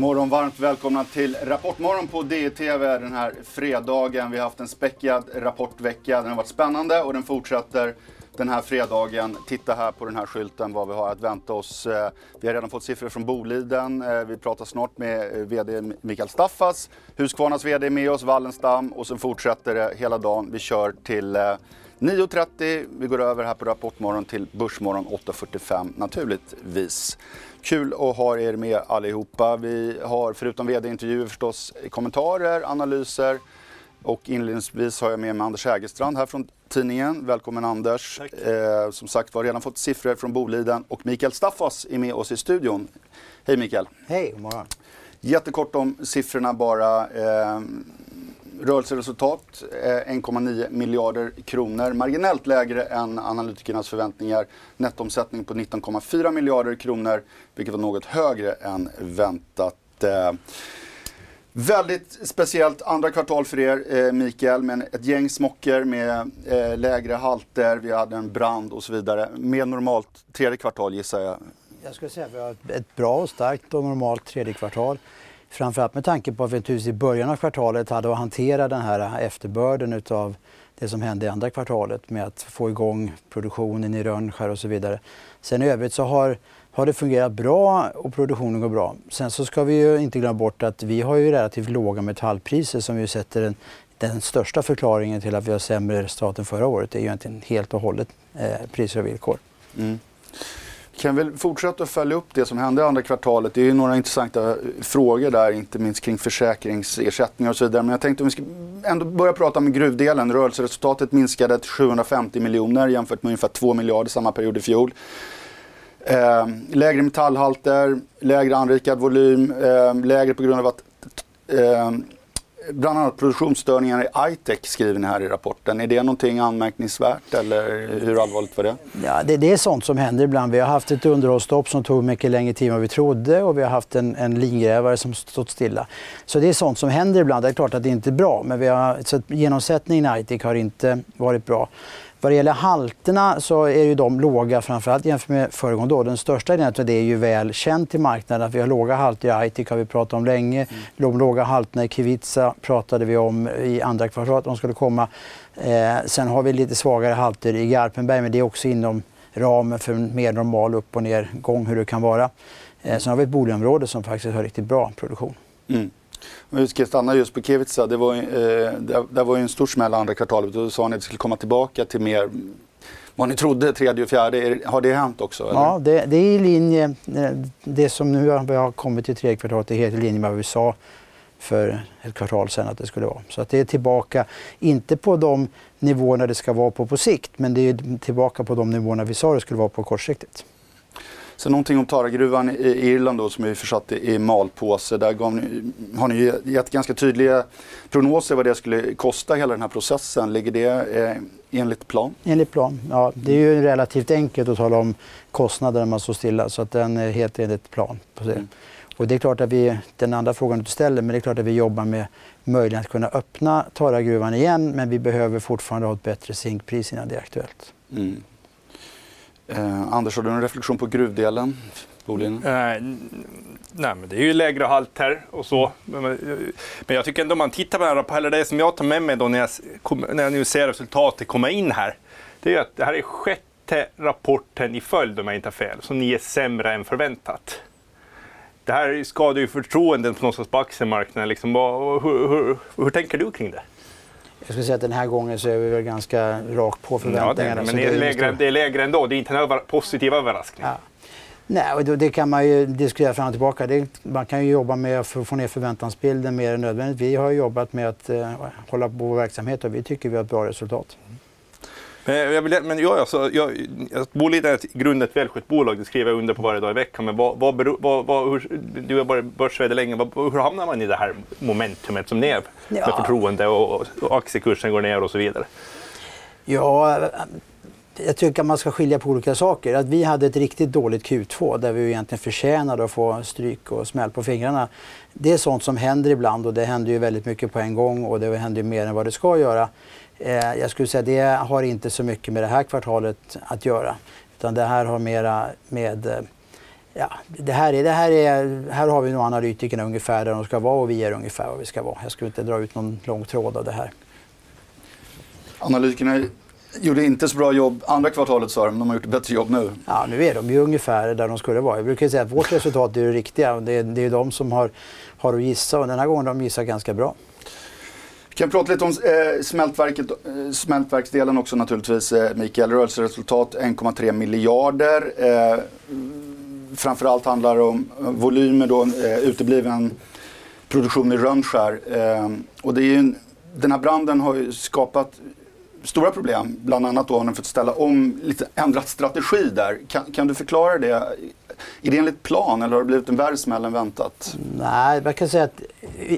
God morgon, varmt välkomna till Rapportmorgon på DTV den här fredagen. Vi har haft en späckad rapportvecka. Den har varit spännande och den fortsätter den här fredagen. Titta här på den här skylten vad vi har att vänta oss. Eh, vi har redan fått siffror från Boliden. Eh, vi pratar snart med eh, VD Mikael Staffas. Husqvarnas VD är med oss, Wallenstam. Och sen fortsätter det hela dagen. Vi kör till 9.30. Vi går över här på Rapportmorgon till Börsmorgon 8.45 naturligtvis. Kul att ha er med allihopa. Vi har förutom vd-intervjuer förstås kommentarer, analyser och inledningsvis har jag med mig Anders Hägerstrand här från tidningen. Välkommen Anders. Eh, som sagt var redan fått siffror från Boliden och Mikael Staffas är med oss i studion. Hej Mikael. Hej, god morgon. Jättekort om siffrorna bara. Eh, rörelseresultat eh, 1,9 miljarder kronor. Marginellt lägre än analytikernas förväntningar. Nettoomsättning på 19,4 miljarder kronor, vilket var något högre än väntat. Eh, väldigt speciellt andra kvartal för er eh, Mikael, med ett gäng smocker med eh, lägre halter, vi hade en brand och så vidare. Mer normalt tredje kvartal gissar jag. Jag skulle säga att vi har ett- ett bra och starkt och normalt tredje kvartal. Framförallt med tanke på att vi naturligtvis i början av kvartalet hade att hantera den här efterbörden utav det som hände i andra kvartalet med att få igång produktionen i Rönnskär och så vidare. Sen i övrigt så har, har det fungerat bra och produktionen går bra. Sen så ska vi ju inte glömma bort att vi har ju relativt låga metallpriser som ju sätter den, den största förklaringen till att vi har sämre resultat än förra året. Det är ju egentligen helt och hållet eh, priser och villkor. Mm. Kan väl fortsätta att följa upp det som hände i andra kvartalet. Det är ju några intressanta frågor där, inte minst kring försäkringsersättningar och så vidare. Men jag tänkte om vi ska ändå börja prata om gruvdelen. Rörelseresultatet minskade till 750 miljoner jämfört med ungefär 2 miljarder samma period i fjol. Eh, lägre metallhalter, lägre anrikad volym, eh, lägre på grund av att eh, bland annat produktionsstörningar i ITEC skriver ni här i rapporten. Är det någonting anmärkningsvärt eller hur allvarligt var det? Ja, det, det är sånt som händer ibland. Vi har haft ett underhållsstopp som tog mycket längre tid än vad vi trodde och vi har haft en, en lingrävare som stått stilla. Så det är sånt som händer ibland. Det är klart att det inte är bra, men vi har, så att genomsättningen i ITEC har inte varit bra. Vad det gäller halterna så är ju de låga framförallt jämfört med föregående år. Den största delen av det är ju väl känt i marknaden att vi har låga halter i ITIC har vi pratat om länge. De låga halterna i Kevitsa pratade vi om i andra kvartalet de skulle komma. Eh, sen har vi lite svagare halter i Garpenberg men det är också inom ramen för en mer normal upp och nergång hur det kan vara. Eh, sen har vi ett Bolidenområde som faktiskt har riktigt bra produktion. Mm. Om vi ska stanna just på Kevitsa, det var, eh, det, det var ju en stor smäll andra kvartalet. Då sa ni att det skulle komma tillbaka till mer vad ni trodde tredje och fjärde. Har det hänt också? Eller? Ja, det, det är i linje. Eh, det som nu har, har kommit till tredje kvartalet är helt i linje med vad vi sa för ett kvartal sedan att det skulle vara. Så att det är tillbaka, inte på de nivåerna det ska vara på på sikt, men det är tillbaka på de nivåerna vi sa det skulle vara på kortsiktigt. Så någonting om Taragruvan i Irland då som är försatt i malpåse. Där gav ni, har ni gett ganska tydliga prognoser vad det skulle kosta hela den här processen. Ligger det eh, enligt plan? Enligt plan. Ja, det är ju relativt enkelt att tala om kostnader när man står stilla så att den är helt enligt plan. Mm. Och det är klart att vi, den andra frågan du ställer, men det är klart att vi jobbar med möjligheten att kunna öppna Taragruvan igen men vi behöver fortfarande ha ett bättre zinkpris innan det är aktuellt. Mm. Eh, Anders, har du en reflektion på gruvdelen? Boliden? Eh, nej, men det är ju lägre halter och så. Men, men jag tycker ändå om man tittar på den här rapporten, eller det som jag tar med mig då när jag, kom, när jag nu ser resultatet komma in här. Det är ju att det här är sjätte rapporten i följd om jag inte har fel, som ni är sämre än förväntat. Det här skadar ju förtroendet på någonstans på aktiemarknaden. Liksom. Hur, hur, hur, hur tänker du kring det? Jag skulle säga att den här gången så är vi väl ganska rakt på Ja, det, förväntningarna. men det är, lägre, det är lägre ändå. Det är inte en över, positiv överraskning. Ja. Nej, och det kan man ju diskutera fram och tillbaka. Det, man kan ju jobba med att få få ner förväntansbilden mer än nödvändigt. Vi har jobbat med att eh, hålla på vår verksamhet och vi tycker vi har ett bra resultat. Men, jag vill, men jag, alltså, jag, Boliden är ett grundet välskött bolag, det skriver jag under på varje dag i veckan. Men vad, vad, vad, vad, hur, du har varit börs länge, hur hamnar man i det här momentumet som ni är med ja. förtroende och, och aktiekursen går ner och så vidare? Ja, jag tycker att man ska skilja på olika saker. Att vi hade ett riktigt dåligt Q2 där vi egentligen förtjänade att få stryk och smäll på fingrarna. Det är sånt som händer ibland och det händer ju väldigt mycket på en gång och det händer mer än vad det ska göra. Eh, jag skulle säga det har inte så mycket med det här kvartalet att göra. Utan det här har mera med eh, Ja, det här, är, det här, är, här har vi nog analytikerna ungefär där de ska vara och vi är ungefär var vi ska vara. Jag skulle inte dra ut någon lång tråd av det här. Analytikerna gjorde inte så bra jobb andra kvartalet sa de, de har gjort ett bättre jobb nu. Ja, nu är de ju ungefär där de skulle vara. Jag brukar säga att vårt resultat är det riktiga. Det är, det är de som har, har att gissa och den här gången har de gissat ganska bra. Vi kan prata lite om eh, smältverket, eh, smältverksdelen också naturligtvis. Eh, Mikael, rörelseresultat 1,3 miljarder. Eh, framförallt handlar det om eh, volymer då, eh, utebliven produktion i Rönnskär. Eh, och det är en, den här branden har ju skapat stora problem. Bland annat då har den fått ställa om, lite ändrat strategi där. Kan, kan du förklara det? Är det enligt plan eller har det blivit en värre smäll än väntat? Nej, man kan säga att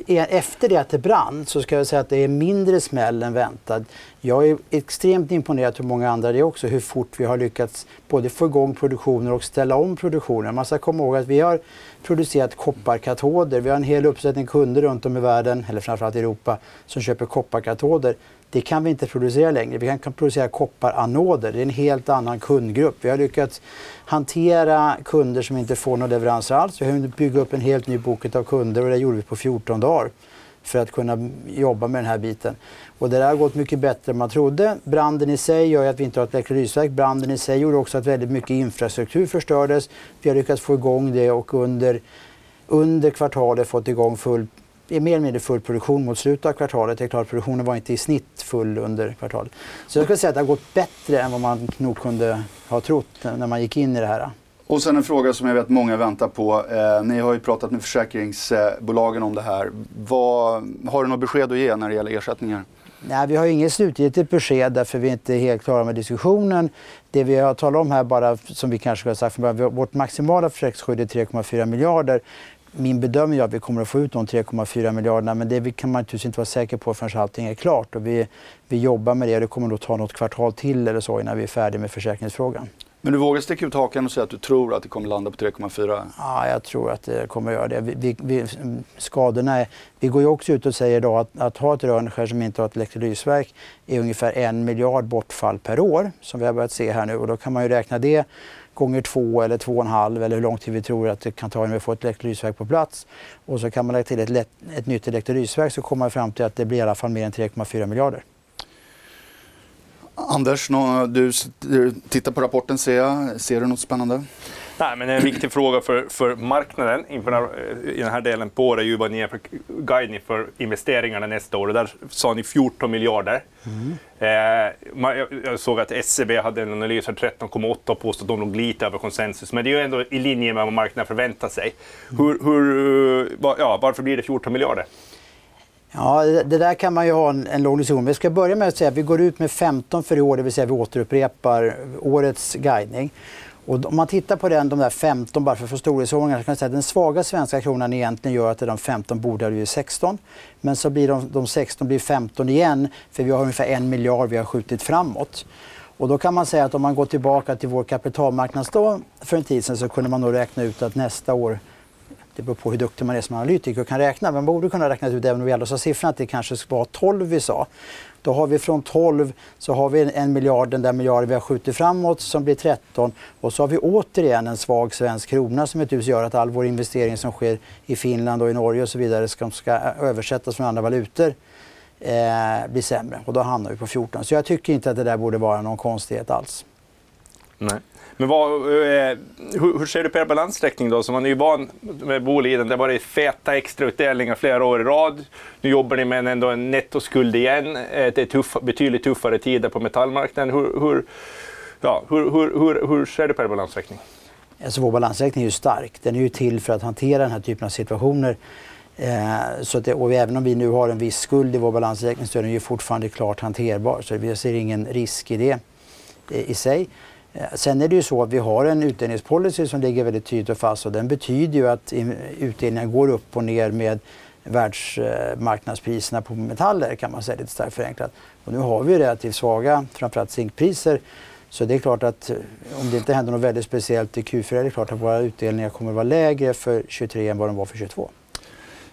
efter det att det brann så ska jag säga att det är mindre smäll än väntat. Jag är extremt imponerad, hur många andra det också, hur fort vi har lyckats både få igång produktionen och ställa om produktionen. Man ska komma ihåg att vi har producerat kopparkatoder. Vi har en hel uppsättning kunder runt om i världen, eller framförallt i Europa, som köper kopparkatoder. Det kan vi inte producera längre. Vi kan producera kopparanoder. Det är en helt annan kundgrupp. Vi har lyckats hantera kunder som inte får några leveranser alls. Vi har hunnit bygga upp en helt ny bok av kunder och det gjorde vi på 14 dagar för att kunna jobba med den här biten. Och det där har gått mycket bättre än man trodde. Branden i sig gör att vi inte har ett elektrolysverk. Branden i sig gjorde också att väldigt mycket infrastruktur förstördes. Vi har lyckats få igång det och under, under kvartalet fått igång full är mer eller mindre full produktion mot slutet av kvartalet. Det är klart, produktionen var inte i snitt full under kvartalet. Så jag skulle säga att det har gått bättre än vad man nog kunde ha trott när man gick in i det här. Och sen en fråga som jag vet många väntar på. Eh, ni har ju pratat med försäkringsbolagen om det här. Vad, har du något besked att ge när det gäller ersättningar? Nej, vi har inget slutgiltigt besked därför vi är inte helt klara med diskussionen. Det vi har talat om här bara, som vi kanske har sagt från början, vårt maximala försäkringsskydd är 3,4 miljarder min bedömning är att vi kommer att få ut de 3,4 miljarderna men det kan man naturligtvis inte vara säker på förrän allting är klart. Och vi, vi jobbar med det och det kommer nog ta något kvartal till eller så innan vi är färdiga med försäkringsfrågan. Men du vågar sticka ut hakan och säga att du tror att det kommer landa på 3,4? Ja, jag tror att det kommer att göra det. Vi, vi, vi, skadorna är, vi går ju också ut och säger idag att, att ha ett Rönnskär som inte har ett elektrolysverk är ungefär en miljard bortfall per år som vi har börjat se här nu och då kan man ju räkna det gånger två eller två och en halv eller hur lång tid vi tror att det kan ta innan vi får ett elektrolysverk på plats. Och så kan man lägga till ett, ett nytt elektrolysverk så kommer man fram till att det blir i alla fall mer än 3,4 miljarder. Anders, du tittar på rapporten ser jag. Ser du något spännande? Nej, men en viktig fråga för, för marknaden inför i den här delen på året är ju vad ni är för guidning för investeringarna nästa år. Och där sa ni 14 miljarder. Mm. Eh, jag såg att SCB e hade en analys för 13,8 och påstod att de låg lite över konsensus. Men det är ju ändå i linje med vad marknaden förväntar sig. Mm. Hur, hur, ja, varför blir det 14 miljarder? Ja, det där kan man ju ha en, en lång diskussion. Vi ska börja med att säga att vi går ut med 15 för i år, det vill säga vi återupprepar årets guidning. Och om man tittar på den, de där 15 bara för att få storleksordningar så kan man säga att den svaga svenska kronan egentligen gör att de 15 borde ha blivit 16. Men så blir de, de 16 blir 15 igen för vi har ungefär en miljard vi har skjutit framåt. Och då kan man säga att om man går tillbaka till vår kapitalmarknadsdag för en tid sedan så kunde man nog räkna ut att nästa år det beror på hur duktig man är som analytiker och kan räkna. Men man borde kunna räkna ut, även om vi ändå sa siffran, att det kanske var 12 vi sa. Då har vi från 12 så har vi en miljard, den där miljarden vi har skjutit framåt som blir 13 och så har vi återigen en svag svensk krona som naturligtvis gör att all vår investering som sker i Finland och i Norge och så vidare ska, ska översättas från andra valutor eh, blir sämre och då hamnar vi på 14. Så jag tycker inte att det där borde vara någon konstighet alls. Nej. Men vad, eh, hur, hur, ser du på er balansräkning då? Som man är ju van med Boliden. Det har varit feta extrautdelningar flera år i rad. Nu jobbar ni med en, ändå en nettoskuld igen. Eh, det är tuff, betydligt tuffare tider på metallmarknaden. Hur, hur, ja, hur, hur, hur, ser du på er balansräkning? Alltså vår balansräkning är ju stark. Den är ju till för att hantera den här typen av situationer. Eh, så det, och även om vi nu har en viss skuld i vår balansräkning så är den ju fortfarande klart hanterbar. Så vi ser ingen risk i det. Eh, i sig. Eh, sen är det ju så att vi har en utdelningspolicy som ligger väldigt tydligt och fast och den betyder ju att utdelningen går upp och ner med världsmarknadspriserna på metaller kan man säga lite starkt förenklat. Och nu har vi relativt svaga, framförallt zinkpriser. Så det är klart att eh, om det inte händer något väldigt speciellt i Q4 är det klart att våra utdelningar kommer att vara lägre för 23 än vad de var för 22.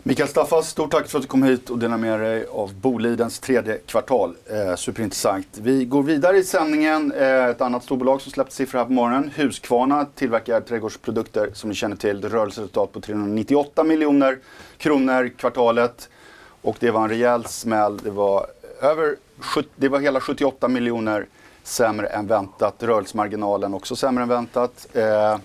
Mikael Staffas, stort tack för att du kom hit och delade med dig av Bolidens tredje kvartal. Eh, superintressant. Vi går vidare i sändningen. Eh, ett annat storbolag som släppte siffror här på morgonen. Husqvarna tillverkar trädgårdsprodukter som ni känner till. Det rörelseresultat på 398 miljoner kronor kvartalet. Och det var en rejäl smäll. Det var, över, det var hela 78 miljoner sämre än väntat. Rörelsemarginalen också sämre än väntat. Eh,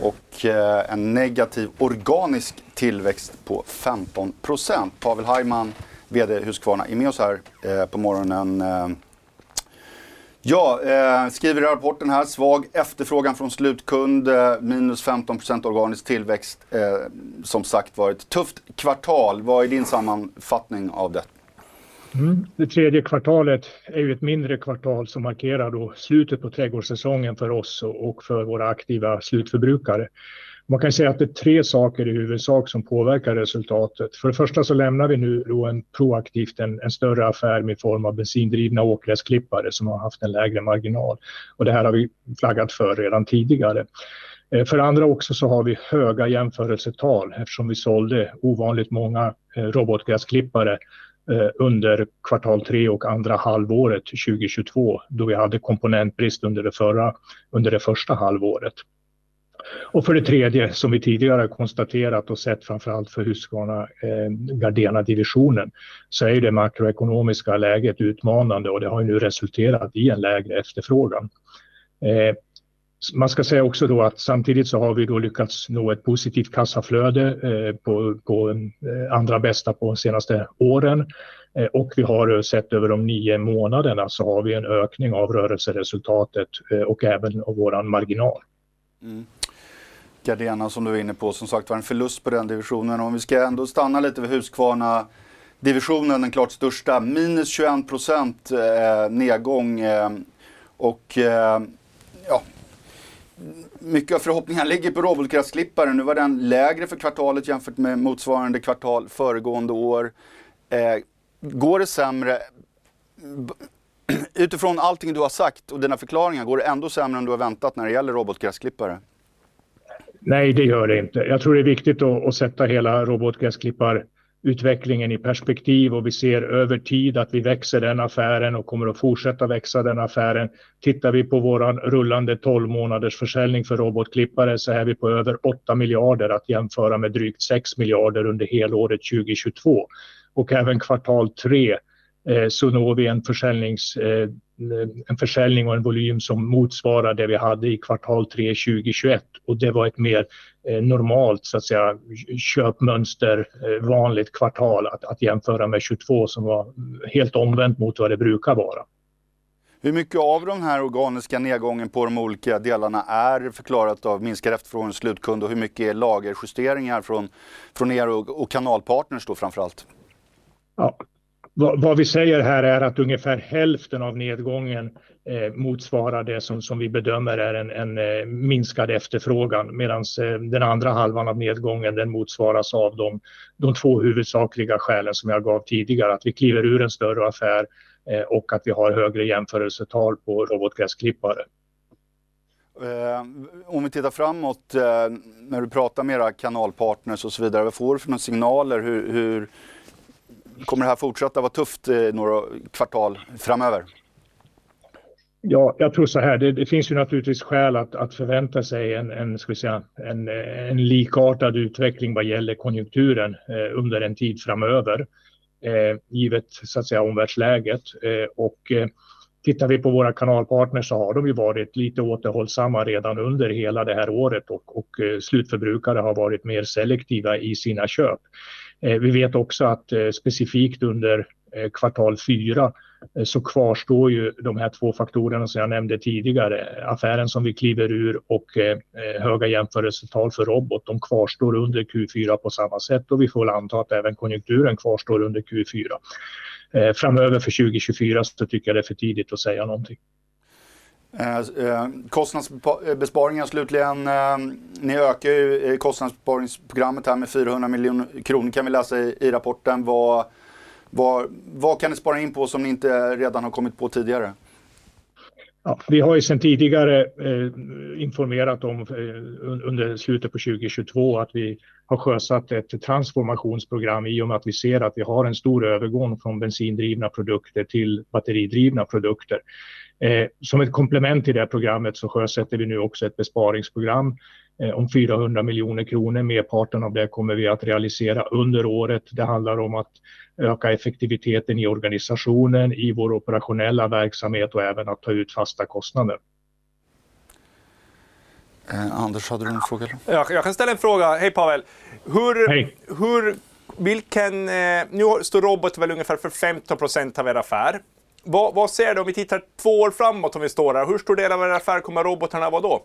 och eh, en negativ organisk tillväxt på 15% Pavel Hajman, VD Husqvarna, är med oss här eh, på morgonen. Eh, ja, eh, skriver i rapporten här, svag efterfrågan från slutkund, eh, minus 15% organisk tillväxt. Eh, som sagt var ett tufft kvartal. Vad är din sammanfattning av detta? Mm. Det tredje kvartalet är ju ett mindre kvartal som markerar då slutet på trädgårdssäsongen för oss och för våra aktiva slutförbrukare. Man kan säga att det är tre saker i huvudsak som påverkar resultatet. För det första så lämnar vi nu då en proaktivt en, en större affär med form av bensindrivna åkgräsklippare som har haft en lägre marginal. Och det här har vi flaggat för redan tidigare. Eh, för det andra också så har vi höga jämförelsetal eftersom vi sålde ovanligt många eh, robotgräsklippare Eh, under kvartal tre och andra halvåret 2022 då vi hade komponentbrist under det, förra, under det första halvåret. Och för det tredje, som vi tidigare konstaterat och sett framförallt för Husqvarna eh, Gardena-divisionen, så är det makroekonomiska läget utmanande och det har nu resulterat i en lägre efterfrågan. Eh, man ska säga också då att samtidigt så har vi då lyckats nå ett positivt kassaflöde eh, på, på eh, andra bästa på de senaste åren. Eh, och vi har sett över de nio månaderna så har vi en ökning av rörelseresultatet och även av vår marginal. Mm. Gardena som du är inne på, som sagt var en förlust på den divisionen. Om vi ska ändå stanna lite vid Husqvarna divisionen, den klart största, minus 21 procent nedgång. och ja, mycket av förhoppningarna ligger på robotgräsklipparen. Nu var den lägre för kvartalet jämfört med motsvarande kvartal föregående år. Eh, går det sämre, utifrån allting du har sagt och dina förklaringar, går det ändå sämre än du har väntat när det gäller robotgräsklippare? Nej, det gör det inte. Jag tror det är viktigt att, att sätta hela robotgräsklippar utvecklingen i perspektiv och vi ser över tid att vi växer den affären och kommer att fortsätta växa den affären. Tittar vi på våran rullande 12 månaders försäljning för robotklippare så är vi på över 8 miljarder att jämföra med drygt 6 miljarder under helåret 2022. Och även kvartal 3 Eh, så når vi en, försäljnings, eh, en försäljning och en volym som motsvarar det vi hade i kvartal 3 2021 och det var ett mer normalt så att säga, köpmönster, vanligt kvartal att, att jämföra med 22 som var helt omvänt mot vad det brukar vara. Hur mycket av den här organiska nedgången på de olika delarna är förklarat av minskad efterfrågan hos slutkund och hur mycket är lagerjusteringar från, från er och, och kanalpartners då framförallt? Ja, vad vi säger här är att ungefär hälften av nedgången eh, motsvarar det som, som vi bedömer är en, en eh, minskad efterfrågan medan eh, den andra halvan av nedgången den motsvaras av de, de två huvudsakliga skälen som jag gav tidigare. Att vi kliver ur en större affär och att vi har högre jämförelsetal på robotgräsklippare. om vi tittar framåt, när du pratar med era kanalpartners och så vidare, vad får du för några signaler? Hur, hur Kommer det här fortsätta vara tufft eh, några kvartal framöver? Ja, jag tror så här. Det, det, finns ju naturligtvis skäl att, att förvänta sig en, en, ska vi säga, en, en likartad utveckling vad gäller konjunkturen eh, under en tid framöver. Eh, givet så att säga omvärldsläget. Eh, och eh, tittar vi på våra kanalpartners så har de ju varit lite återhållsamma redan under hela det här året och, och eh, slutförbrukare har varit mer selektiva i sina köp. Eh, vi vet också att eh, specifikt under eh, kvartal fyra så kvarstår ju de här två faktorerna som jag nämnde tidigare. Affären som vi kliver ur och höga jämförelsetal för robot, de kvarstår under Q4 på samma sätt och vi får anta att även konjunkturen kvarstår under Q4. Framöver för 2024 så tycker jag det är för tidigt att säga någonting. Eh, eh kostnadsbesparingar eh, slutligen. Eh, ni ökar ju eh, kostnadsbesparingsprogrammet här med 400 miljoner kronor kan vi läsa i, i rapporten. Vad, vad, vad kan ni spara in på som ni inte redan har kommit på tidigare? Ja, vi har ju sedan tidigare eh, informerat om eh, under slutet på 2022 att vi har sjösatt ett transformationsprogram i och med att vi ser att vi har en stor övergång från bensindrivna produkter till batteridrivna produkter. Eh, som ett komplement till det programmet så sjösätter vi nu också ett besparingsprogram eh, om 400 miljoner kronor. Merparten av det kommer vi att realisera under året. Det handlar om att öka effektiviteten i organisationen, i vår operationella verksamhet och även att ta ut fasta kostnader. Eh, Anders, hade du en fråga? Jag, jag kan ställa en fråga. Hej Pavel! Hur, Hej. hur vilken, eh, nu står robot väl ungefär för 15 procent av er affär. Vad, vad ser du om vi tittar två år framåt om vi står här? Hur stor del av er affär kommer robotarna vara då?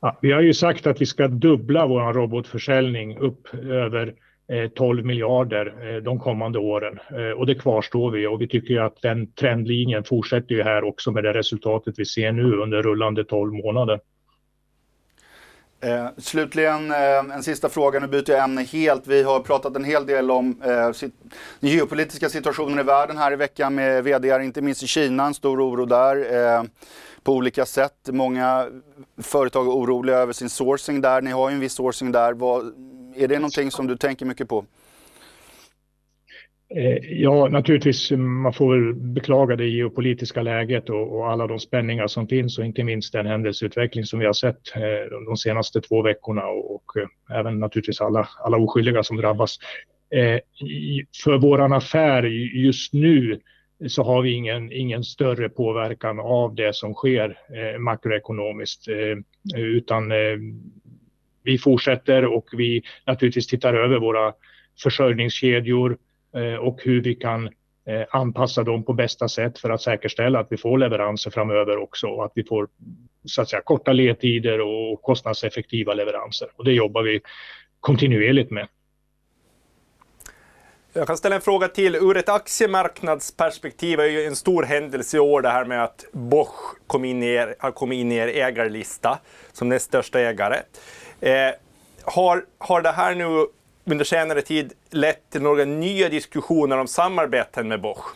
Ja, vi har ju sagt att vi ska dubbla vår robotförsäljning upp över eh, 12 miljarder eh, de kommande åren eh, och det kvarstår vi och vi tycker att den trendlinjen fortsätter ju här också med det resultatet vi ser nu under rullande 12 månader. Eh, slutligen eh, en sista fråga, nu byter jag ämne helt. Vi har pratat en hel del om eh, sit den geopolitiska situationen i världen här i veckan med vd inte minst i Kina, en stor oro där eh, på olika sätt. Många företag är oroliga över sin sourcing där. Ni har ju en viss sourcing där. Vad, är det någonting som du tänker mycket på? Eh, ja, naturligtvis, man får väl beklaga det geopolitiska läget och, och, alla de spänningar som finns och inte minst den händelseutveckling som vi har sett eh, de senaste två veckorna och, och eh, även naturligtvis alla, alla oskyldiga som drabbas. Eh, för våran affär just nu så har vi ingen, ingen större påverkan av det som sker eh, makroekonomiskt eh, utan eh, vi fortsätter och vi naturligtvis tittar över våra försörjningskedjor Eh, och hur vi kan eh, anpassa dem på bästa sätt för att säkerställa att vi får leveranser framöver också och att vi får så att säga, korta ledtider och kostnadseffektiva leveranser. Och det jobbar vi kontinuerligt med. Jag kan ställa en fråga till. Ur ett aktiemarknadsperspektiv är ju en stor händelse i år det här med att Bosch kom in i har kommit in i er ägarlista som näst största ägare. Eh, har, har det här nu under senare tid lett till några nya diskussioner om samarbeten med Bosch?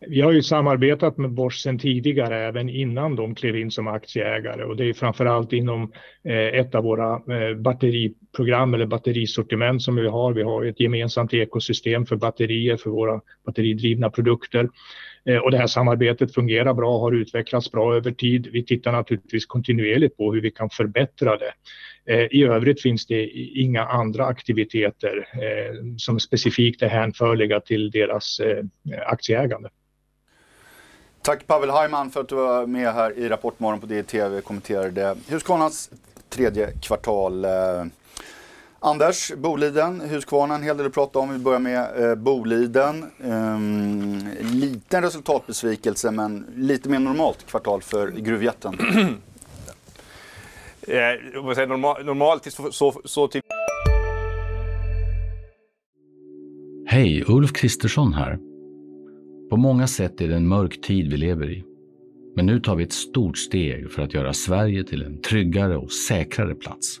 Vi har ju samarbetat med Bosch sedan tidigare, även innan de klev in som aktieägare och det är framförallt inom eh, ett av våra eh, batteriprogram eller batterisortiment som vi har. Vi har ett gemensamt ekosystem för batterier för våra batteridrivna produkter Eh, och det här samarbetet fungerar bra, har utvecklats bra över tid. Vi tittar naturligtvis kontinuerligt på hur vi kan förbättra det. Eh, I övrigt finns det inga andra aktiviteter eh, som specifikt är hänförliga till deras aktieägande. Tack Pavel Hajman för att du var med här i Rapportmorgon på DTV och kommenterade Husqvarnas tredje kvartal. Anders, Boliden, Husqvarna, en hel del att prata om. Vi börjar med eh, Boliden. Eh, liten resultatbesvikelse men lite mer normalt kvartal för gruvjätten. eh, normal, normalt så, så, så till... Hej, Ulf Kristersson här. På många sätt är det en mörk tid vi lever i. Men nu tar vi ett stort steg för att göra Sverige till en tryggare och säkrare plats.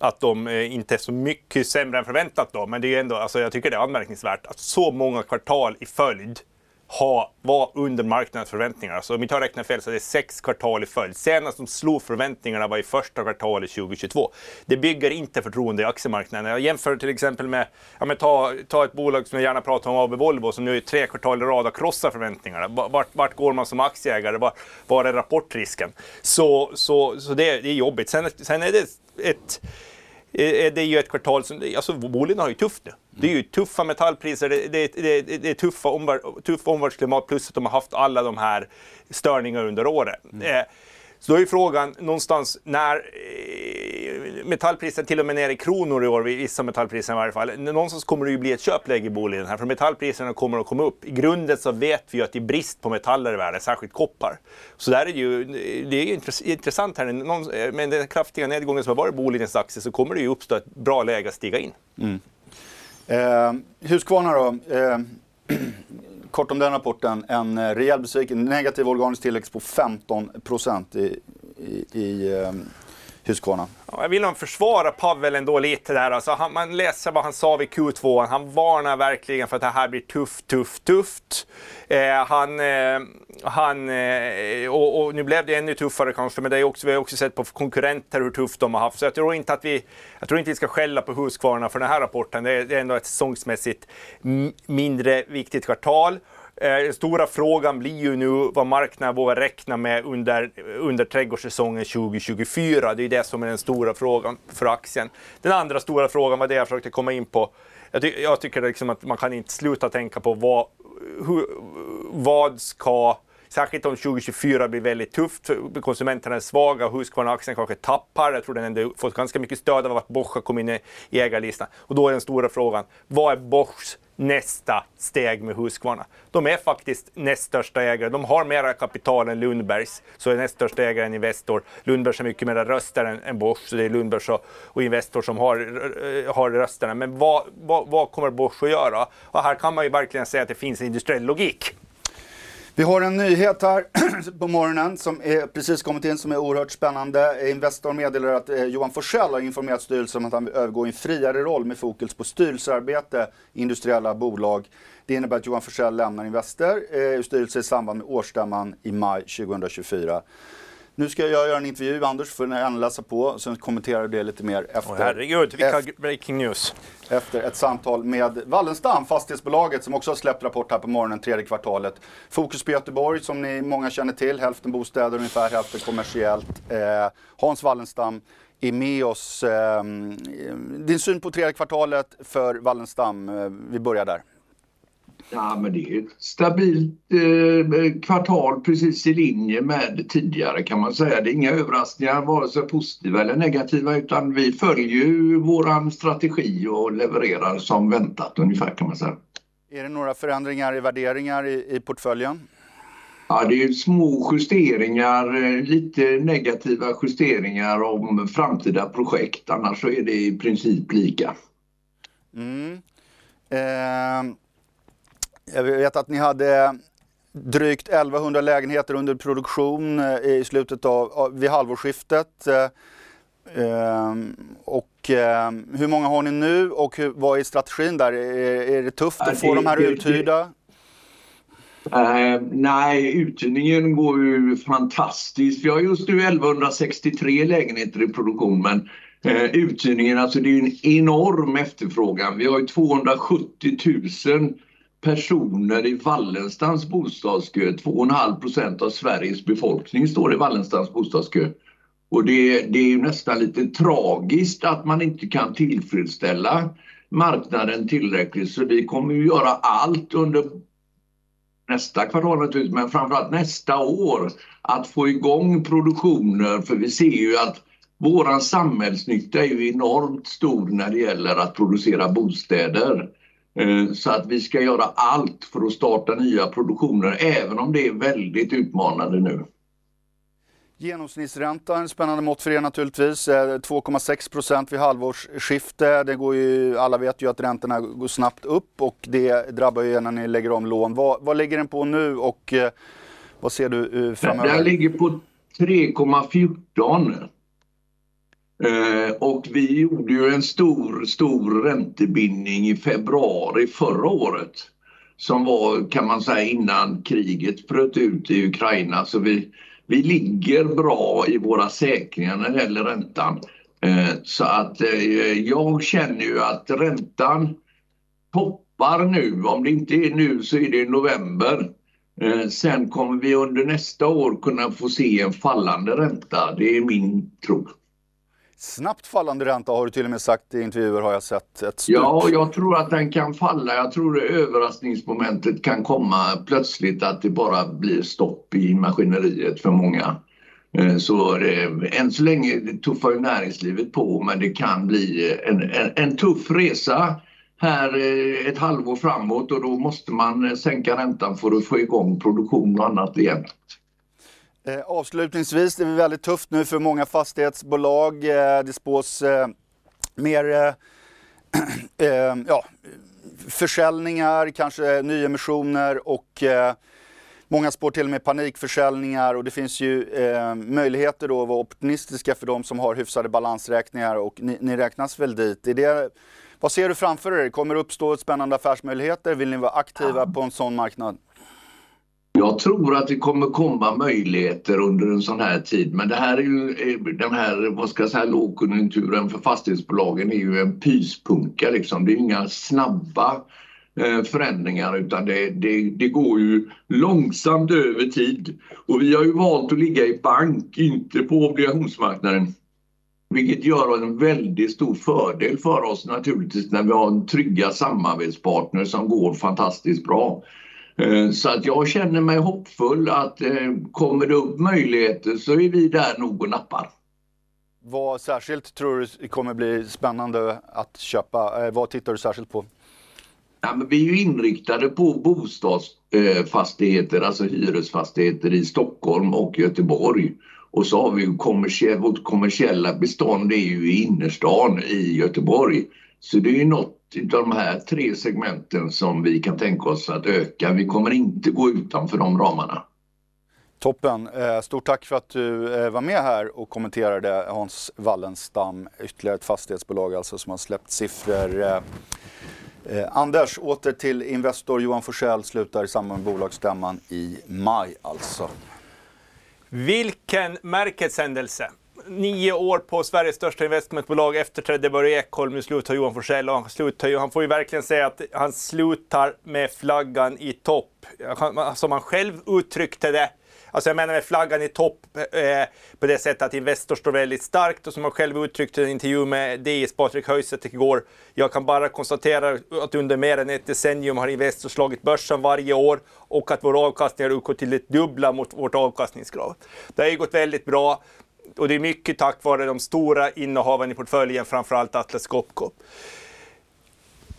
att de eh, inte är så mycket sämre än förväntat då, men det är ändå, alltså jag tycker det är anmärkningsvärt att så många kvartal i följd ha, var under marknadens förväntningar. Så alltså om inte tar räknar fel så är det sex kvartal i följd. Senast de slog förväntningarna var i första kvartalet 2022. Det bygger inte förtroende i aktiemarknaden. Jag jämför till exempel med, ja men ta, ta ett bolag som jag gärna pratar om, AB Volvo, som nu i tre kvartal i rad har krossat förväntningarna. Vart, vart går man som aktieägare? Var, var är rapportrisken? Så, så, så det, det är jobbigt. Sen, sen är det ett det är ju ett kvartal som, alltså Boliden har ju tufft nu. Det är ju tuffa metallpriser, det, det, det, det är tuffa, omvärld, tuffa omvärldsklimat plus att de har haft alla de här störningarna under året. Mm. Eh, så då är frågan någonstans när eh, metallpriset till och med ner i kronor i år, vissa metallpriser i varje fall. Någonstans kommer det ju bli ett köpläge i Boliden här, för metallpriserna kommer att komma upp. I grunden så vet vi ju att det är brist på metaller i världen, särskilt koppar. Så där är det ju, det är ju intressant här, med den kraftiga nedgången som har varit i Bolidens aktie så kommer det ju uppstå ett bra läge att stiga in. Mm. Eh, Husqvarna då. Eh, kort om den rapporten. En eh, rejäl besviken, negativ organisk tillväxt på 15 procent i, i, i eh, Husqvarna. Ja, jag vill nog försvara Pavel ändå lite där. Alltså, han, man läser vad han sa vid Q2. Han varnar verkligen för att det här blir tufft, tufft, tufft. Eh, han, eh, han, eh, och, och, nu blev det ännu tuffare kanske, men det är också, vi har också sett på konkurrenter hur tufft de har haft. Så jag tror inte att vi, jag tror inte vi ska skälla på Husqvarna för den här rapporten. Det är, det är ändå ett säsongsmässigt mindre viktigt kvartal. Den stora frågan blir ju nu vad marknaden vågar räkna med under, under trädgårdssäsongen 2024. Det är det som är den stora frågan för aktien. Den andra stora frågan var det jag försökte komma in på. Jag, ty jag tycker liksom att man kan inte sluta tänka på vad, hur, vad ska Särskilt om 2024 blir väldigt tufft, konsumenterna är svaga, Husqvarna-aktien kanske tappar. Jag tror den ändå fått ganska mycket stöd av att Bosch har kommit in i ägarlistan. Och då är den stora frågan, vad är Boschs nästa steg med Husqvarna. De är faktiskt näst största ägare. De har mera kapital än Lundbergs, så är näst största ägare än Investor. Lundbergs har mycket mera röster än, än Bosch, så det är Lundbergs och, och Investor som har, eh, har rösterna. Men vad, vad, vad kommer Bosch att göra? Och här kan man ju verkligen säga att det finns en industriell logik. Vi har en nyhet här på morgonen som är precis kommit in som är oerhört spännande. Investor meddelar att eh, Johan Forsell har informerat styrelsen om att han vill övergå i en friare roll med fokus på styrelsearbete i industriella bolag. Det innebär att Johan Forsell lämnar Investor eh, styrelse i samband med årsstämman i maj 2024. Nu ska jag göra en intervju, Anders, för när jag läsa på, sen kommenterar det lite mer efter. Åh, herregud, vilka breaking news. Efter ett samtal med Wallenstam, fastighetsbolaget, som också har släppt rapport här på morgonen, tredje kvartalet. Fokus på Göteborg, som ni många känner till, hälften bostäder, ungefär hälften kommersiellt. Eh, Hans Wallenstam är med oss. Eh, din syn på tredje kvartalet för Wallenstam, eh, vi börjar där. Ja, men det är ett stabilt eh, kvartal precis i linje med tidigare kan man säga. Det är inga överraskningar vare sig positiva eller negativa utan vi följer ju våran strategi och levererar som väntat ungefär kan man säga. Är det några förändringar i värderingar i, i portföljen? Ja, det är små justeringar, eh, lite negativa justeringar om framtida projekt. Annars så är det i princip lika. Mm. Eh... Jag vet att ni hade drygt 1100 lägenheter under produktion eh, i slutet av, vid halvårsskiftet. Eh, ehm, och ehm, hur många har ni nu och hur, vad är strategin där? Är, är det tufft att få de här uthyrda? Uh, nej, uthyrningen går ju fantastiskt. Vi har just nu 1163 lägenheter i produktion men uh, uthyrningen, alltså det är en enorm efterfrågan. Vi har ju 270 000 personer i Wallenstams bostadskö. 2,5 procent av Sveriges befolkning står i Wallenstams bostadskö. Och det, det är ju nästan lite tragiskt att man inte kan tillfredsställa marknaden tillräckligt så vi kommer ju göra allt under nästa kvartal naturligtvis men framförallt nästa år att få igång produktioner för vi ser ju att våran samhällsnytta är ju enormt stor när det gäller att producera bostäder. Eh, så att vi ska göra allt för att starta nya produktioner även om det är väldigt utmanande nu. Genomsnittsränta, en spännande mått för er naturligtvis. 2,6 eh, procent vid halvårsskifte. Det går ju, alla vet ju att räntorna går snabbt upp och det drabbar ju er när ni lägger om lån. Vad, vad ligger den på nu och eh, vad ser du framöver? Den ligger på 3,14. Eh, och vi gjorde ju en stor, stor räntebindning i februari förra året som var, kan man säga, innan kriget bröt ut i Ukraina. Så vi, vi ligger bra i våra säkringar när det gäller räntan. Eh, så att eh, jag känner ju att räntan toppar nu. Om det inte är nu så är det i november. Sen kommer vi under nästa år kunna få se en fallande ränta. Det är min tro snabbt fallande ränta har du till och med sagt i intervjuer har jag sett. Ett. Ja, jag tror att den kan falla. Jag tror det överraskningsmomentet kan komma plötsligt att det bara blir stopp i maskineriet för många. Eh, så det, än så länge tuffar ju näringslivet på men det kan bli en, en, en tuff resa här eh, ett halvår framåt och då måste man eh, sänka räntan för att få igång produktion och annat igen. Eh, avslutningsvis, det är väldigt tufft nu för många fastighetsbolag. Eh, det spås eh, mer ja, försäljningar, kanske nyemissioner och Många spår till och med panikförsäljningar och det finns ju eh, möjligheter då att vara opportunistiska för de som har hyfsade balansräkningar och ni, ni räknas väl dit. Är det, vad ser du framför er? Kommer det uppstå spännande affärsmöjligheter? Vill ni vara aktiva på en sån marknad? Jag tror att det kommer komma möjligheter under en sån här tid men det här är ju eh, den här vad ska jag säga, lågkonjunkturen för fastighetsbolagen är ju en pyspunka liksom. Det är inga snabba eh, förändringar utan det, det, det, går ju långsamt över tid. Och vi har ju valt att ligga i bank, inte på obligationsmarknaden. Vilket gör en väldigt stor fördel för oss naturligtvis när vi har en trygga samarbetspartner som går fantastiskt bra. Eh, så att jag känner mig hoppfull att eh, kommer det upp möjligheter så är vi där nog och nappar. Vad särskilt tror du kommer bli spännande att köpa? Eh, vad tittar du särskilt på? Ja, men vi är ju inriktade på bostadsfastigheter, alltså hyresfastigheter i Stockholm och Göteborg. Och så har vi ju kommersiell, vårt kommersiella bestånd är ju i innerstan i Göteborg. Så det är ju något av de här tre segmenten som vi kan tänka oss att öka. Vi kommer inte gå utanför de ramarna. Toppen! Eh, stort tack för att du eh, var med här och kommenterade Hans Wallenstam, ytterligare ett fastighetsbolag alltså som har släppt siffror. Eh, Anders, åter till Investor. Johan Forsell slutar i samband med bolagsstämman i maj alltså. Vilken märkeshändelse! Nio år på Sveriges största investmentbolag efterträdde Börje Ekholm. Nu slutar Johan Forssell och han, slutar, han får ju verkligen säga att han slutar med flaggan i topp. Som han själv uttryckte det. Alltså jag menar med flaggan i topp eh, på det sättet att Investor står väldigt starkt och som han själv uttryckte i en intervju med DIs Patrik Höjsäter igår. Jag kan bara konstatera att under mer än ett decennium har Investor slagit börsen varje år och att vår avkastning har uppgått till det dubbla mot vårt avkastningskrav. Det har ju gått väldigt bra och det är mycket tack vare de stora innehaven i portföljen, framförallt Atlas Copco.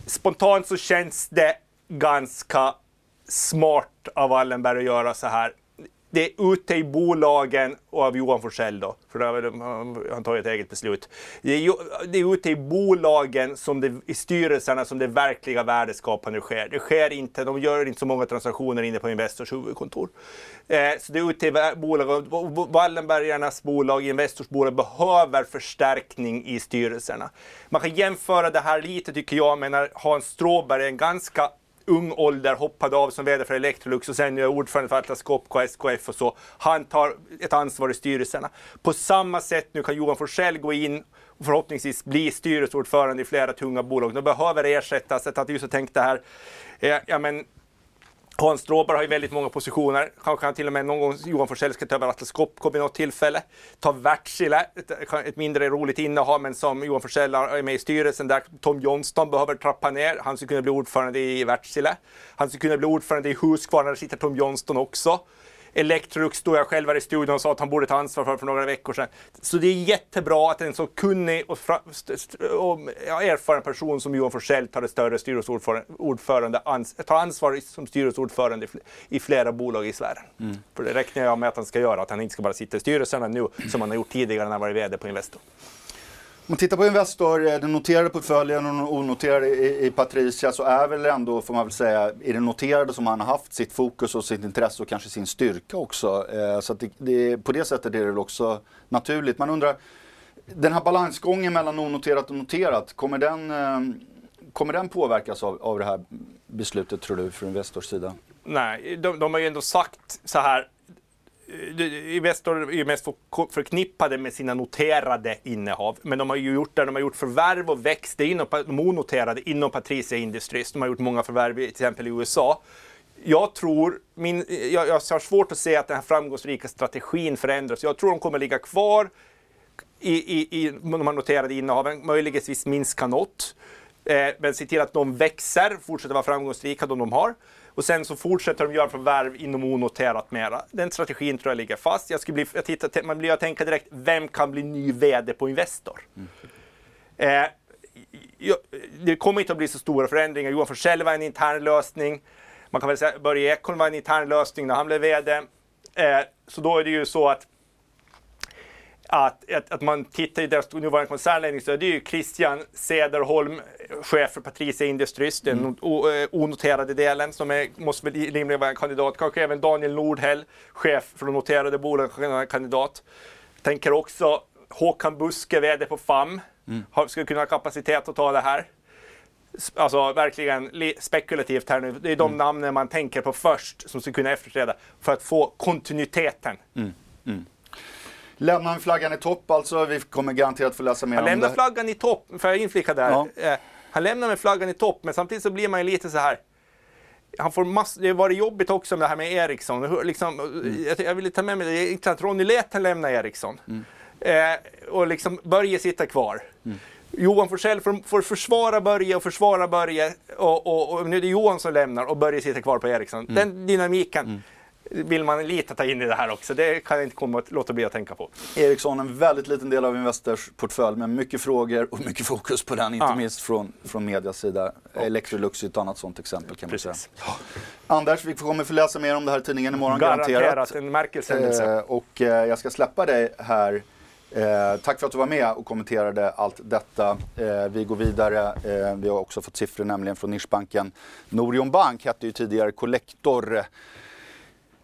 Spontant så känns det ganska smart av Wallenberg att göra så här det är ute i bolagen och av Johan Forsell då, för han tar ju ett eget beslut. Det är, det är ute i bolagen, som det, i styrelserna, som det verkliga värdeskapandet sker. Det sker inte, de gör inte så många transaktioner inne på Investors huvudkontor. Eh, så det är ute i bolagen. Wallenbergarnas bolag, Investors bolag, behöver förstärkning i styrelserna. Man kan jämföra det här lite, tycker jag, med när Hans Stråberg, en ganska ung ålder hoppade av som vd för Electrolux och sen är ordförande för Atlas Copco, SKF och så. Han tar ett ansvar i styrelserna. På samma sätt nu kan Johan Forsell gå in och förhoppningsvis bli styrelseordförande i flera tunga bolag. De behöver ersättas. Jag satt just och det här. Eh, ja, men Hans Stråberg har ju väldigt många positioner. Kanske han till och med någon gång Johan Forssell ska ta över Atlas Copco vid något tillfälle. Ta Wärtsilä, ett, ett, mindre roligt innehav men som Johan Forssell är med i styrelsen där. Tom Johnston behöver trappa ner. Han skulle kunna bli ordförande i Wärtsilä. Han skulle kunna bli ordförande i Husqvarna, där sitter Tom Johnston också. Electrolux stod jag själv här i studion och sa att han borde ta ansvar för för några veckor sedan. Så det är jättebra att en så kunnig och, och erfaren person som Johan Forssell tar ett större styrelseordförande, ans tar ansvar som styrelseordförande i flera bolag i sfären. Mm. För det räknar jag med att han ska göra, att han inte ska bara sitta i styrelserna nu som han har gjort tidigare när han varit VD på Investor. Om man tittar på Investor, eh, den noterade portföljen och den onoterade i, i Patricia så är väl ändå, får man väl säga, i den noterade som han har haft sitt fokus och sitt intresse och kanske sin styrka också. Eh, så att det, det, på det sättet är det väl också naturligt. Man undrar, den här balansgången mellan onoterat och noterat, kommer den, eh, kommer den påverkas av, av det här beslutet tror du från Investors sida? Nej, de, de har ju ändå sagt så här Investor är ju mest förknippade med sina noterade innehav. Men de har ju gjort det, de har gjort förvärv och växt inom, de onoterade inom Patricia Industries. De har gjort många förvärv till exempel i USA. Jag tror, min, jag, jag har svårt att se att den här framgångsrika strategin förändras. Jag tror de kommer ligga kvar i, i, i de här noterade innehaven, möjligtvis minska något. Eh, men se till att de växer, fortsätter vara framgångsrika de de har. Och sen så fortsätter de göra förvärv inom onoterat mera. Den strategin tror jag ligger fast. Jag skulle bli, jag tittar, man blir att tänka direkt, vem kan bli ny VD på Investor? Mm. Eh, jag, det kommer inte att bli så stora förändringar. Johan Forssell var en intern lösning. Man kan väl säga Börje Ekholm var en intern lösning när han blev VD. Eh, så då är det ju så att att, att, att man tittar i deras nuvarande koncernledning så är det ju Christian Cederholm, chef för Patricia Industries, den mm. Eh, onoterade delen som är, måste väl rimligen vara en kandidat. Kanske även Daniel Nordhäll, chef för de noterade bolagen, kandidat. Tänker också Håkan Buske, VD på FAM, mm. skulle kunna ha kapacitet att ta det här. Alltså verkligen spekulativt här nu. Det är de mm. namnen man tänker på först som skulle kunna efterträda för att få kontinuiteten. Mm. Lämnar flaggan i topp alltså. Vi kommer garanterat få läsa mer han om det. Han lämnar flaggan i topp, får jag inflika där. Ja. Eh, han lämnar med flaggan i topp, men samtidigt så blir man ju lite så här. Han får mass, det varit jobbigt också med det här med Eriksson. Liksom, mm. jag, jag ville ta med mig det, inte att Ronny Leten lämnar Eriksson. Mm. Eh, och liksom Börje sitter kvar. Mm. Johan Forsell får, får försvara Börje och försvara Börje och, och, och, nu är det Johan som lämnar och Börje sitter kvar på Eriksson. Mm. Den dynamiken mm vill man lite ta in i det här också. Det kan jag inte komma att låta bli att tänka på. Ericsson, en väldigt liten del av Investors portfölj med mycket frågor och mycket fokus på den, inte ja. minst från, från medias sida. Och. Electrolux är ett annat sånt exempel kan man säga. Ja. Anders, vi kommer få läsa mer om det här i tidningen imorgon garanterat. Garanterat, en märkeshändelse. Eh, och eh, jag ska släppa dig här Eh, tack för att du var med och kommenterade allt detta. Eh, vi går vidare. Eh, vi har också fått siffror nämligen från nischbanken Norion Bank, hette ju tidigare Collector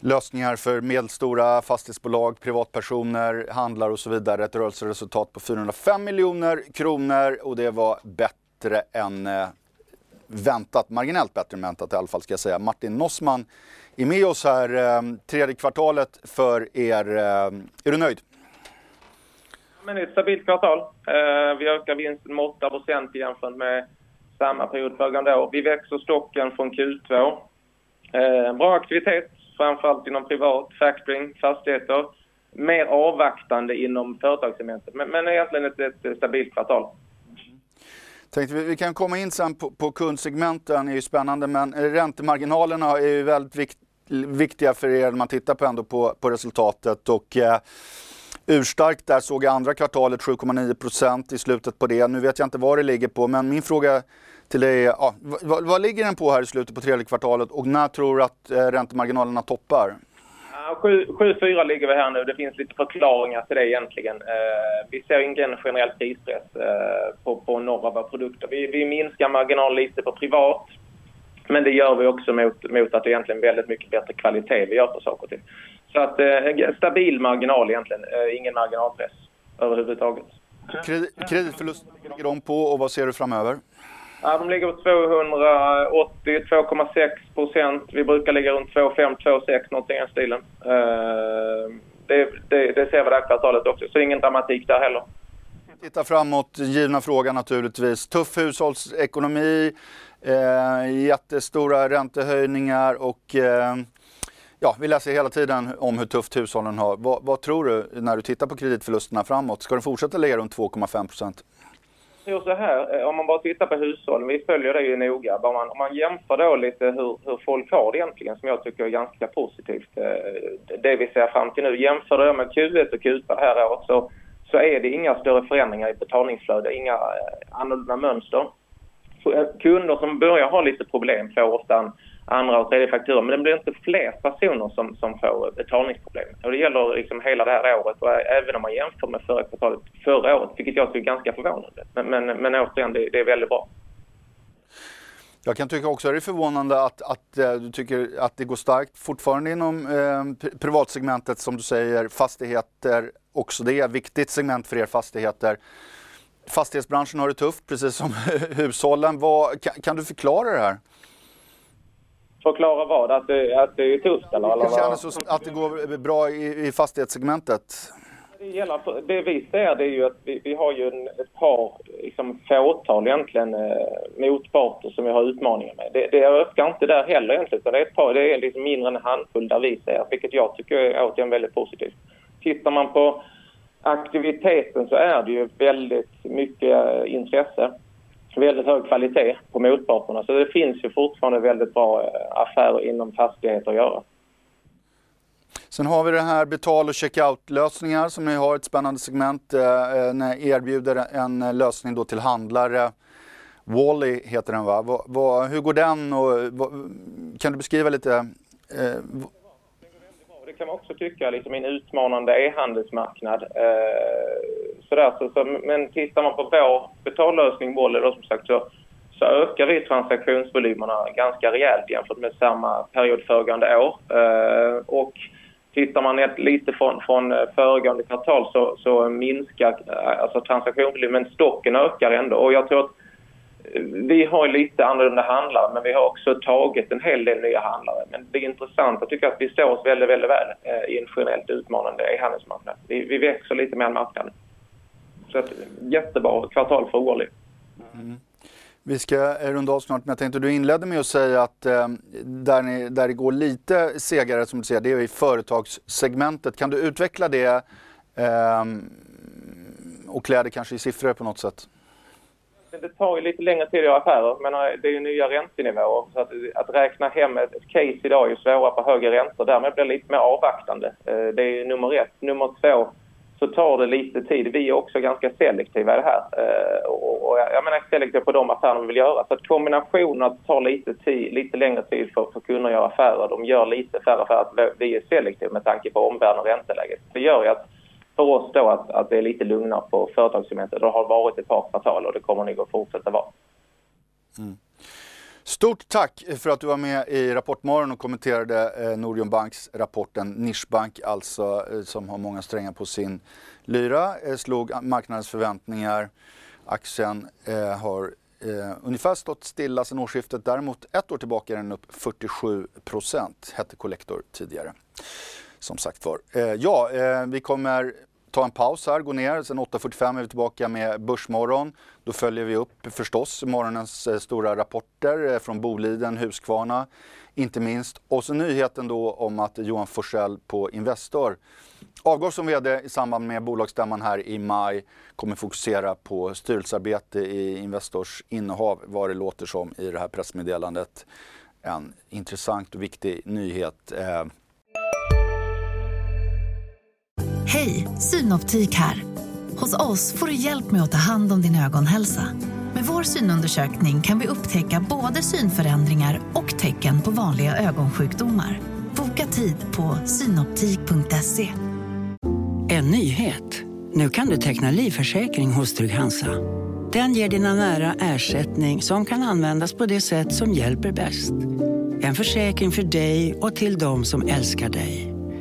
lösningar för medelstora fastighetsbolag, privatpersoner, handlar och så vidare. Ett rörelseresultat på 405 miljoner kronor och det var bättre än eh, väntat, marginellt bättre än väntat i alla fall ska jag säga. Martin Nossman är med oss här eh, tredje kvartalet för er. Eh, är du nöjd? Men det är ett stabilt kvartal. Vi ökar vinsten med 8% jämfört med samma period föregående år. Vi växer stocken från Q2. Bra aktivitet framförallt inom privat, factoring, fastigheter. Mer avvaktande inom företagssegmentet, men, men egentligen ett, ett stabilt kvartal. Tänkte vi, vi kan komma in sen på, på kundsegmenten, det är ju spännande, men räntemarginalerna är ju väldigt vikt, viktiga för er när man tittar på, ändå på, på resultatet. Och, eh, urstarkt där såg jag andra kvartalet 7,9% i slutet på det. Nu vet jag inte vad det ligger på, men min fråga till dig. Ja, vad, vad, ligger den på här i slutet på tredje kvartalet och när tror du att eh, räntemarginalerna toppar? 7,4 ligger vi här nu. Det finns lite förklaringar till det egentligen. Eh, vi ser ingen generell prispress eh, på, på några av våra produkter. Vi, vi minskar marginal lite på privat. Men det gör vi också mot, mot att det är egentligen väldigt mycket bättre kvalitet vi gör på saker och ting. Så att eh, stabil marginal egentligen. Eh, ingen marginalpress överhuvudtaget. Kreditförlust ligger de på och vad ser du framöver? Ja, de ligger på 280, 2,6 procent. Vi brukar ligga runt 2,5, 2,6 någonting i den stilen. Uh, det, det, det, ser vi det här kvartalet också, så ingen dramatik där heller. Titta framåt, givna frågan naturligtvis. Tuff hushållsekonomi, eh, jättestora räntehöjningar och eh, ja, vi läser hela tiden om hur tufft hushållen har. Vad, vad tror du när du tittar på kreditförlusterna framåt? Ska de fortsätta ligga runt 2,5 procent? tror så här, eh, om man bara tittar på hushållen, vi följer det ju noga. Om man, om man jämför då lite hur, hur folk har det egentligen, som jag tycker är ganska positivt, eh, det vi ser fram till nu. Jämför det med Q1 och Q2 det här året så, så är det inga större förändringar i betalningsflöde, inga eh, annorlunda mönster. Eh, kunder som börjar ha lite problem får ofta en andra och tredje fakturor. Men det blir inte fler personer som, som får betalningsproblem. Och det gäller liksom hela det här året och eh, även om man jämför med förra kvartalet förra året, vilket jag tycker är ganska förvånande. Men, men, men återigen, det, det är väldigt bra. Jag kan tycka också att det är förvånande att, att du tycker att det går starkt fortfarande inom eh, privatsegmentet som du säger, fastigheter, också det är viktigt segment för er fastigheter. Fastighetsbranschen har det tufft, precis som hushållen. Vad, kan, kan, du förklara det här? Förklara vad? Att det, att det är tufft eller? Det känns att det går bra i, i fastighetssegmentet. Det, gäller, det vi ser det är ju att vi, vi har ju en, ett par, liksom fåtal egentligen, eh, motparter som vi har utmaningar med. Det, det ökar inte där heller egentligen, utan det är ett par, det är liksom mindre än en handfull där vi ser, vilket jag tycker är återigen väldigt positivt. Tittar man på aktiviteten så är det ju väldigt mycket eh, intresse. Väldigt hög kvalitet på motparterna. Så det finns ju fortfarande väldigt bra eh, affärer inom fastigheter att göra. Sen har vi det här betal och checkout-lösningar som ni har ett spännande segment. Eh, eh när erbjuder en lösning då till handlare. Wally heter den va? Va, va hur går den och va, kan du beskriva lite? Eh, kan man också tycka, liksom en utmanande e-handelsmarknad. Eh, så, så, men tittar man på vår betallösning Wally då som sagt så, så ökar vi transaktionsvolymerna ganska rejält jämfört med samma period föregående år. Eh, och Tittar man lite från, från föregående kvartal så, så minskar eh, alltså transaktionsvolymen, men stocken ökar ändå. Och jag tror att vi har lite annorlunda handlare, men vi har också tagit en hel del nya handlare. Men det är intressant, jag tycker att vi står oss väldigt, väldigt väl eh, i en generellt utmanande e-handelsmarknad. Vi, vi växer lite mer än marknaden. Så ett jättebra kvartal för Wally. Mm. Vi ska runda av snart, men jag tänkte du inledde med att säga att eh, där, ni, där det går lite segare, som du säger, det är i företagssegmentet. Kan du utveckla det eh, och klä det kanske i siffror på något sätt? Det tar ju lite längre tid att göra affärer, men eh, det är ju nya räntenivåer. Så att, eh, att räkna hem ett case idag är ju svårare på högre räntor. Därmed blir det lite mer avvaktande. Eh, det är nummer ett. Nummer två så tar det lite tid. Vi är också ganska selektiva i det här. Eh, och jag menar selektiva på de affärer vi vill göra. Så att kombinationen att ta lite, tid, lite längre tid för, för att kunna göra affärer, de gör lite färre för att vi är selektiva med tanke på omvärlden och ränteläget. Det gör ju att för oss då att, att det är lite lugnare på företagssegmentet. Det har varit ett par kvartal och det kommer nog att fortsätta vara. Mm. Stort tack för att du var med i Rapportmorgon och kommenterade eh, Banks rapport, en nischbank alltså eh, som har många strängar på sin lyra, eh, slog marknadens förväntningar. Aktien eh, har eh, ungefär stått stilla sedan årsskiftet. Däremot ett år tillbaka är den upp 47 procent, hette Collector tidigare. Som sagt var. Eh, ja, eh, vi kommer ta en paus här, gå ner. Sen 8.45 är vi tillbaka med Börsmorgon. Då följer vi upp förstås morgonens eh, stora rapporter eh, från Boliden, Husqvarna inte minst. Och så nyheten då om att Johan Forsell på Investor avgår som VD i samband med bolagsstämman här i maj. Kommer fokusera på styrelsearbete i Investors innehav, vad det låter som i det här pressmeddelandet. En intressant och viktig nyhet. Eh. Hej, Synoptik här. Hos oss får du hjälp med att ta hand om din ögonhälsa. Med vår synundersökning kan vi upptäcka både synförändringar och tecken på vanliga ögonsjukdomar. Boka tid på synoptik.se. En nyhet. Nu kan du teckna livförsäkring hos Trygg-Hansa. Den ger dina nära ersättning som kan användas på det sätt som hjälper bäst. En försäkring för dig och till de som älskar dig.